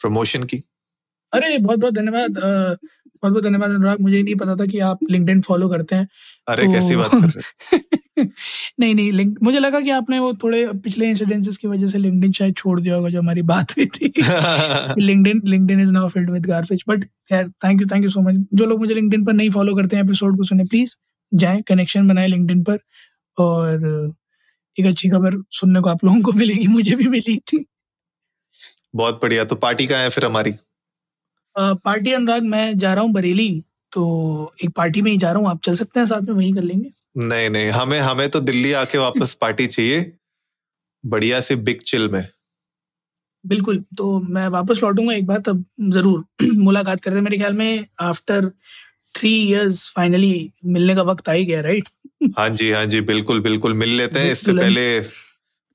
Promotion की? अरे बहुत बहुत धन्यवाद। बहुत बहुत धन्यवाद अनुराग। मुझे नहीं पता था कि आप लिंक्डइन फॉलो करते हैं। अरे तो- कैसी बात कर रहे नहीं नहीं लिंक मुझे लगा कि आपने वो थोड़े पिछले इंसिडेंसेस की वजह से लिंक्डइन शायद छोड़ दिया होगा जो हमारी बात हुई थी? LinkedIn LinkedIn is now filled with garbage but खैर thank you thank you so much जो लोग मुझे लिंक्डइन पर नहीं फॉलो करते हैं एपिसोड को सुने प्लीज़ जाए कनेक्शन बनाए लिंक्डइन पर। और एक अच्छी खबर सुनने को आप लोगों को मिलेगी मुझे भी मिली थी। बहुत बढ़िया। तो पार्टी कहाँ है फिर हमारी? अ, पार्टी अनुराग मैं जा रहा हूँ बरेली। तो एक पार्टी में ही जा रहा हूँ। आप चल सकते हैं साथ में वहीं कर लेंगे। नहीं नहीं हमें हमें तो दिल्ली आके वापस पार्टी चाहिए। बढ़िया से बिग चिल में। बिल्कुल तो मैं वापस लौटूँगा एक बार तब ज़रूर। मुलाकात करते मेरे ख्याल में आफ्टर थ्री इयर्स फाइनली मिलने का वक्त आ ही गया राइट हाँ जी हाँ जी बिल्कुल बिल्कुल। मिल लेते हैं इससे पहले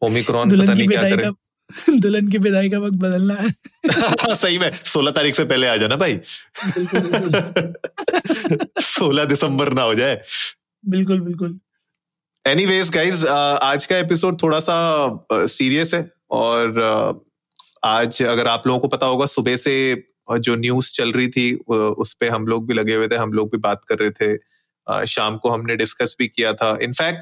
ओमिक्रॉन पता नहीं क्या करे। दुल्हन की विदाई का वक्त बदलना है। सही में सोलह तारीख से पहले आ जाना भाई। सोलह दिसंबर ना हो जाए। बिल्कुल बिल्कुल। एनी वेज गाइज़ आज का एपिसोड थोड़ा सा सीरियस है और आज अगर आप लोगों को पता होगा सुबह से जो न्यूज़ चल रही थी उस पर हम लोग भी लगे हुए थे हम लोग भी बात कर रहे थे। शाम को हमने डिस्कस भी किया था। इनफैक्ट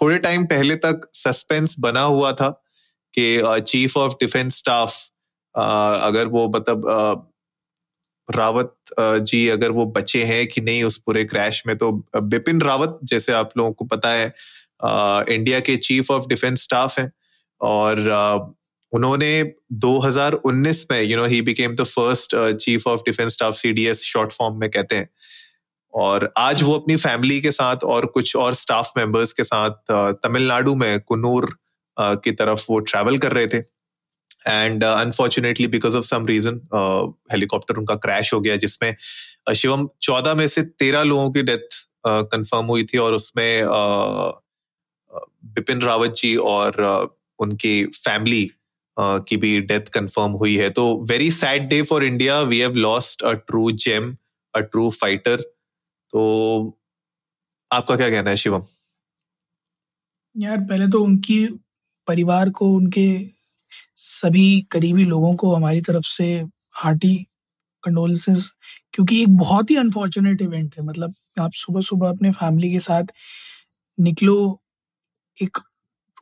थोड़े टाइम पहले तक सस्पेंस बना हुआ था। कि चीफ ऑफ़ डिफेंस स्टाफ अगर वो मतलब uh, रावत uh, जी अगर वो बचे हैं कि नहीं उस पूरे क्रैश में तो बिपिन रावत जैसे आप लोगों को पता है uh, इंडिया के चीफ ऑफ़ डिफेंस स्टाफ हैं और uh, उन्होंने 2019 में you know he became the first chief of defence staff CDS short form में कहते हैं। और आज वो अपनी फैमिली के साथ और कुछ और स्टाफ मेंबर्स के साथ uh, तमिलनाडु में कुन्नूर uh, की तरफ़ वो ट्रैवल कर रहे थे. And unfortunately because of some reason helicopter उनका क्रैश हो गया जिसमें uh, शिवम चौदह में से तेरह लोगों की डेथ कंफर्म हुई थी और उसमें uh, uh, बिपिन रावत जी और uh, उनकी फैमिली की भी डेथ कंफर्म हुई है. तो very sad day for India we have lost a true gem a true fighter तो आपका क्या कहना है शिवम? यार पहले तो उनकी परिवार को उनके सभी करीबी लोगों को हमारी तरफ़ से हार्टी कंडोलेंसेस क्योंकि एक बहुत ही अनफॉर्चुनेट इवेंट है मतलब आप सुबह सुबह अपने फैमिली के साथ निकलो एक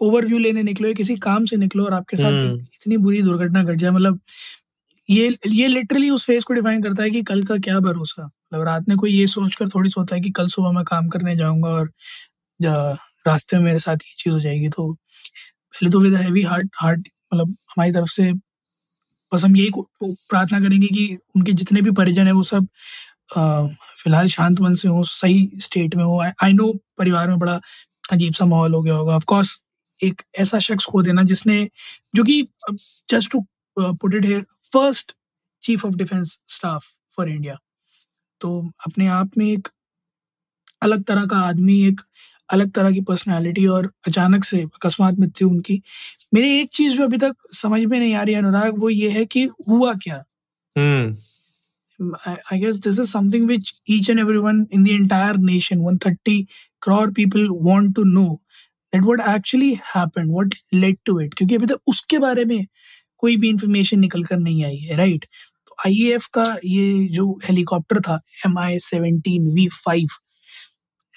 ओवरव्यू लेने निकलो या किसी काम से निकलो और आपके साथ हम्म। इतनी बुरी दुर्घटना घट जाए मतलब ये ये लिटरली उस फेस को डिफाइन करता है कि कल का क्या भरोसा मतलब रात में कोई ये सोचकर थोड़ी सोता है कि कल सुबह मैं काम करने जाऊँगा और जा- रास्ते में मेरे साथ ये चीज़ हो जाएगी तो पहले तो विद हैवी हार्ट हार्ट मतलब हमारी तरफ़ से बस हम यही प्रार्थना करेंगे कि उनके जितने भी परिजन है वो सब फ़िलहाल शांत मन से हो, सही स्टेट में हो। आई नो परिवार में बड़ा अजीब सा माहौल हो गया होगा। ऑफ़ कोर्स एक ऐसा शख्स खो देना जिसने, जो कि just to put it here first chief of defence staff for India तो अपने आप में एक अलग तरह का आदमी, एक अलग तरह की पर्सनालिटी और अचानक से अकस्मात मृत्यु उनकी। मेरी एक चीज़ जो अभी तक समझ में नहीं आ रही है अनुराग वो ये है कि हुआ क्या। I, I guess this is something which each and everyone in the entire nation, 130 crore people, want to know that what actually happened, what led to it. क्योंकि अभी तक उसके बारे में कोई भी इंफॉर्मेशन निकल कर नहीं आई है राइट तो आईएएफ का ये जो हेलीकॉप्टर था M I seventeen V five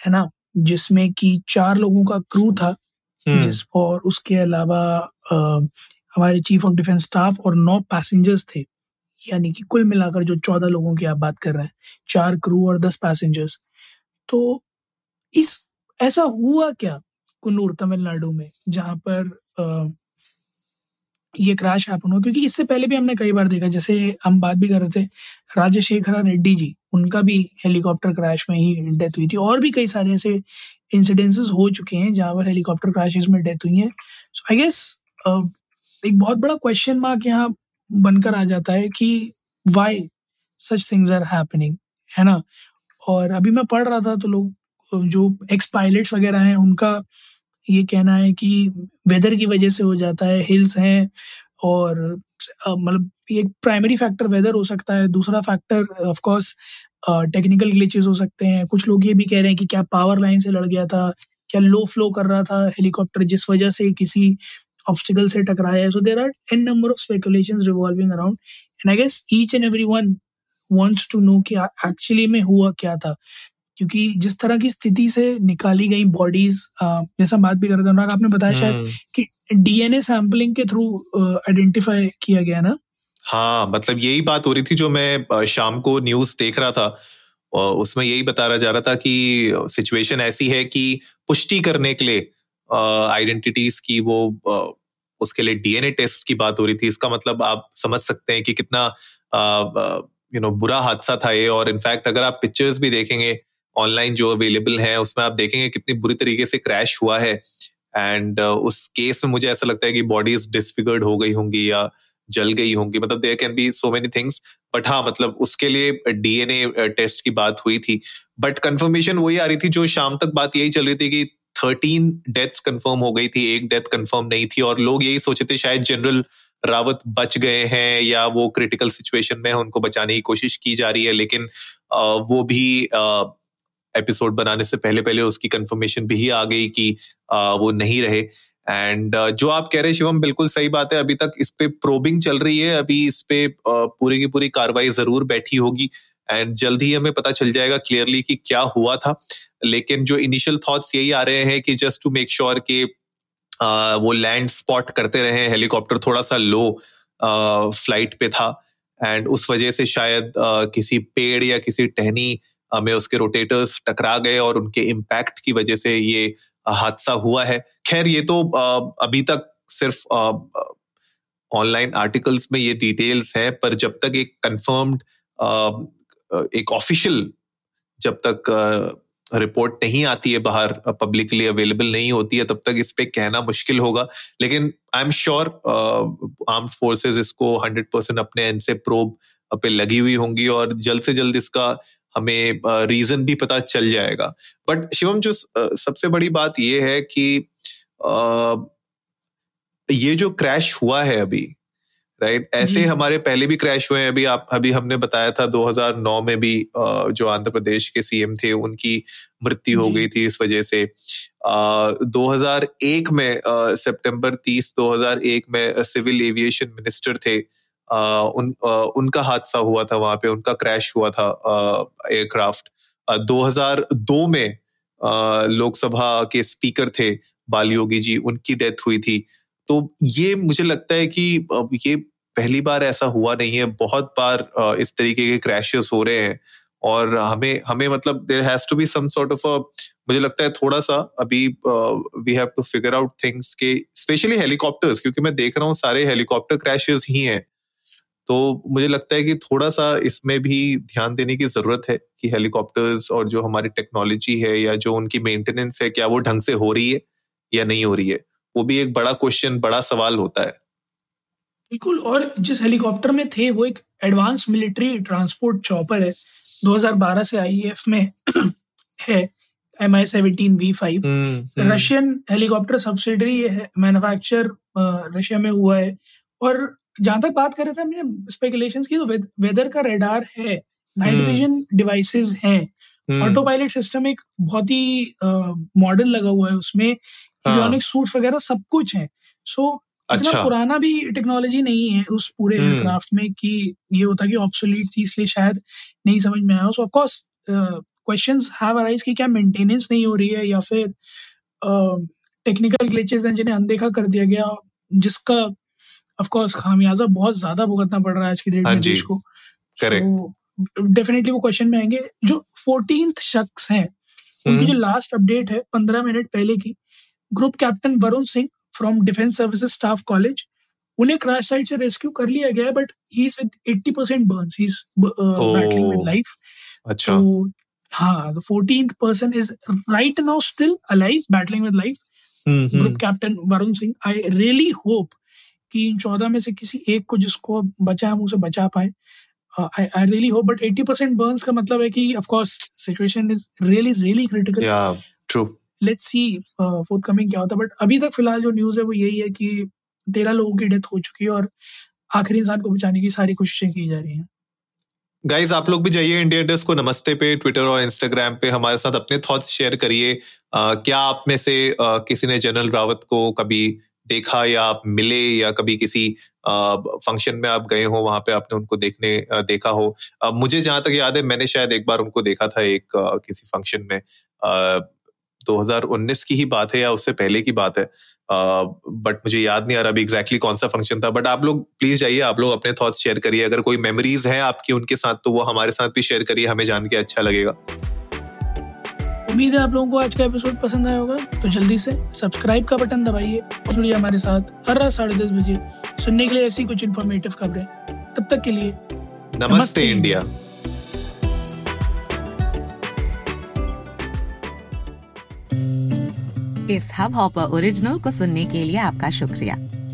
है ना? जिसमें कि चार लोगों का क्रू था हम्म, जिस और उसके अलावा हमारे चीफ ऑफ़ डिफेंस स्टाफ और नौ पैसेंजर्स थे। यानी कि कुल मिलाकर जो चौदह लोगों की आप बात कर रहे हैं चार क्रू और दस पैसेंजर्स तो इस ऐसा हुआ क्या कुन्नूर तमिलनाडु में जहाँ पर ये क्रैश हैपन हुआ, क्योंकि इससे पहले भी हमने कई बार देखा, जैसे हम बात भी कर रहे थे, राजशेखरा रेड्डी जी, उनका भी हेलीकॉप्टर क्रैश में ही डेथ हुई थी। और भी कई सारे ऐसे इंसिडेंसेस हो चुके हैं, जहाँ पर हेलीकॉप्टर क्रैशेस में डेथ हुई है। सो आई गेस एक बहुत बड़ा क्वेश्चन मार्क यहाँ बनकर आ जाता है कि why such things are happening है ना? और अभी मैं पढ़ रहा था तो लोग, जो एक्स पायलट्स वगैरह हैं, उनका ये कहना है कि वेदर की वजह से हो जाता है हिल्स हैं और मतलब एक प्राइमरी फैक्टर वेदर हो सकता है। दूसरा factor of course technical glitches हो सकते हैं। कुछ लोग ये भी कह रहे हैं कि क्या पावर लाइन से लड़ गया था, क्या लो फ्लो कर रहा था हेलीकॉप्टर जिस वजह से किसी ऑब्स्टिकल से टकराया है। So there are an number of speculation revolving around and I guess each and every one wants to know कि एक्चुअली में हुआ क्या था। क्योंकि जिस तरह की स्थिति से निकाली गई बॉडीज जैसा बात भी कर रहे थे अनुराग आपने बताया शायद हम्म। कि डीएनए सैम्पलिंग के थ्रू आइडेंटिफाई किया गया ना? हाँ मतलब यही बात हो रही थी जो मैं शाम को न्यूज़ देख रहा था। उसमें यही बता जा रहा था कि सिचुएशन ऐसी है कि पुष्टि करने के लिए आइडेंटिटीज की वो उसके लिए डीएनए टेस्ट की बात हो रही थी। इसका मतलब आप समझ सकते हैं कि कितना यू नो बुरा हादसा था ये। और इनफैक्ट अगर आप पिक्चर्स भी देखेंगे ऑनलाइन जो अवेलेबल है उसमें आप देखेंगे कितनी बुरी तरीके से क्रैश हुआ है। एंड uh, उस केस में मुझे ऐसा लगता है कि बॉडीज डिसफिगर्ड हो गई होंगी या जल गई होंगी। मतलब there can be so many things but हाँ मतलब उसके लिए डीएनए टेस्ट की बात हुई थी। बट कंफर्मेशन वही आ रही थी जो शाम तक बात यही चल रही थी कि थर्टीन डेथ्स कंफर्म हो गई थी एक डेथ कंफर्म नहीं थी। और लोग यही सोचे थे शायद जनरल रावत बच गए हैं या वो क्रिटिकल सिचुएशन में उनको बचाने की कोशिश की जा रही है। लेकिन वो भी एपिसोड बनाने से पहले पहले उसकी कंफर्मेशन भी आ गई कि वो नहीं रहे। एंड जो आप कह रहे हैं, शिवम, बिल्कुल सही बात है। अभी तक इस पे प्रोबिंग चल रही है। अभी इस पे पूरी की पूरी कार्रवाई ज़रूर बैठी होगी। एंड जल्द ही हमें पता चल जाएगा क्लियरली कि क्या हुआ था। लेकिन जो इनिशियल थॉट्स यही आ रहे हैं कि जस्ट टू मेक श्योर कि वो लैंड स्पॉट करते रहे हेलीकॉप्टर थोड़ा सा लो फ़्लाइट पे था। एंड उस वजह से शायद किसी पेड़ या किसी टहनी में उसके रोटेटर्स टकरा गए और उनके इम्पैक्ट की वजह से ये हादसा हुआ है। खैर, ये तो अभी तक सिर्फ़ ऑनलाइन आर्टिकल्स में ये डिटेल्स हैं, पर जब तक एक कंफर्म्ड एक ऑफिशियल जब तक रिपोर्ट नहीं आती है बाहर पब्लिकली अवेलेबल नहीं होती है, तब तक इस पे कहना मुश्किल होगा। लेकिन I am sure arm forces इसको हंड्रेड परसेंट अपने एंड से प्रोब पे लगी हुई होंगी और जल्द से जल्द इसका हमें रीजन भी पता चल जाएगा। बट शिवम जो सबसे बड़ी बात ये है कि ये जो क्रैश हुआ है अभी राइट ऐसे हमारे पहले भी क्रैश हुए हैं। अभी आप अभी हमने बताया था 2009 में भी जो आंध्र प्रदेश के सीएम थे उनकी मृत्यु हो गई थी इस वजह से। आ, 2001 में सितंबर 30 2001 में सिविल एविएशन मिनिस्टर थे। उन उनका हादसा हुआ था वहाँ पे, उनका क्रैश हुआ था एयरक्राफ्ट। 2002 में लोकसभा के स्पीकर थे बाल योगी जी, उनकी डेथ हुई थी। तो ये मुझे लगता है कि ये पहली बार ऐसा हुआ नहीं है। बहुत बार इस तरीके के क्रैशेस हो रहे हैं और हमें हमें मतलब there has to be some sort of मुझे लगता है थोड़ा सा अभी we have to figure out things के स्पेशली हेलीकॉप्टर्स क्योंकि मैं देख रहा हूँ सारे हेलीकॉप्टर क्रैशेस ही हैं। तो मुझे लगता है कि थोड़ा सा इसमें भी ध्यान देने की ज़रूरत है कि हेलीकॉप्टर्स और जो हमारी टेक्नोलॉजी है या जो उनकी मेंटेनेंस है क्या वो ढंग से हो रही है या नहीं हो रही है? वो भी एक बड़ा क्वेश्चन बड़ा सवाल होता है। बिल्कुल और जिस हेलीकॉप्टर में थे वो एक एडवांस मिलिट्री ट्रांसपोर्ट चॉपर है 2012 से आईएएफ में है M I seventeen V five Russian helicopter subsidiary है मैन्युफैक्चर रशिया में हुआ है और जहाँ तक बात कर रहे थे हमने स्पेकुलेशंस की तो वेदर का रेडार है नाइट विजन डिवाइसेस हैं ऑटो पायलट सिस्टम एक बहुत ही मॉडर्न लगा हुआ है उसमें इलेक्ट्रॉनिक हाँ। सूट्स वगैरह सब कुछ है सो so, अच्छा। इतना पुराना भी टेक्नोलॉजी नहीं है उस पूरे एयरक्राफ्ट हम्म। में कि ये होता कि ऑब्सोलीट थी इसलिए शायद नहीं समझ में आया so of course questions have arise कि क्या मेंटेनेंस नहीं हो रही है या फिर टेक्निकल ग्लिचेस हैं जिन्हें अनदेखा कर दिया गया जिसका ऑफ़ कोर्स खामियाजा बहुत ज़्यादा भुगतना पड़ रहा है आज की डेट में हाँ देश को। डेफिनेटली वो क्वेश्चन में आएँगे। जो फोर्टीन शख्स हैं उनकी जो लास्ट हम्म। अपडेट है पंद्रह मिनट पहले की group captain Varun Singh from defence services staff college उन्हें क्रैश साइट से रेस्क्यू कर लिया गया but he is with 80 percent burns he is battling with life अच्छा। तो हाँ the 14th person is right now still alive battling with life. mm-hmm. group captain varun singh i really hope कि इन चौदह में से किसी एक को जिसको बचा हम उसे बचा पाए। I really hope but eighty percent burns का मतलब है कि of course situation is really really critical true let's see forthcoming क्या होता है बट अभी तक फ़िलहाल जो न्यूज़ है वो यही है कि तेरह लोगों की डेथ हो चुकी है और आखिरी इंसान को बचाने की सारी कोशिशें की जा रही हैं। गाइज़ आप लोग भी जाइए इंडिया इंडस्ट को नमस्ते पे ट्विटर और इंस्टाग्राम पे हमारे साथ अपने थॉट्स शेयर करिए। क्या आप में से आ, किसी ने जनरल रावत को कभी देखा या आप मिले या कभी किसी फ़ंक्शन में आप गए हो वहाँ पे आपने उनको देखने देखा हो। मुझे जहाँ तक याद है मैंने शायद एक बार उनको देखा था एक किसी फ़ंक्शन में। आ, 2019 की ही बात है या उससे पहले की बात है। बट मुझे याद नहीं आ रहा अभी एग्जैक्टली कौन सा फ़ंक्शन था। बट आप लोग प्लीज़ जाइए आप लोग अपने थॉट्स शेयर करिए। अगर कोई मेमोरीज है आपकी उनके साथ तो वो हमारे साथ भी शेयर करिए। हमें जान के अच्छा लगेगा। उम्मीद है आप लोगों को आज का एपिसोड पसंद आया होगा। तो जल्दी से सब्सक्राइब का बटन दबाइए और जुड़िए हमारे साथ हर रात साढ़े दस बजे सुनने के लिए ऐसी कुछ इन्फॉर्मेटिव खबरें। तब तक के लिए नमस्ते, नमस्ते। India, India. इस हब हॉपर ओरिजिनल को सुनने के लिए आपका शुक्रिया।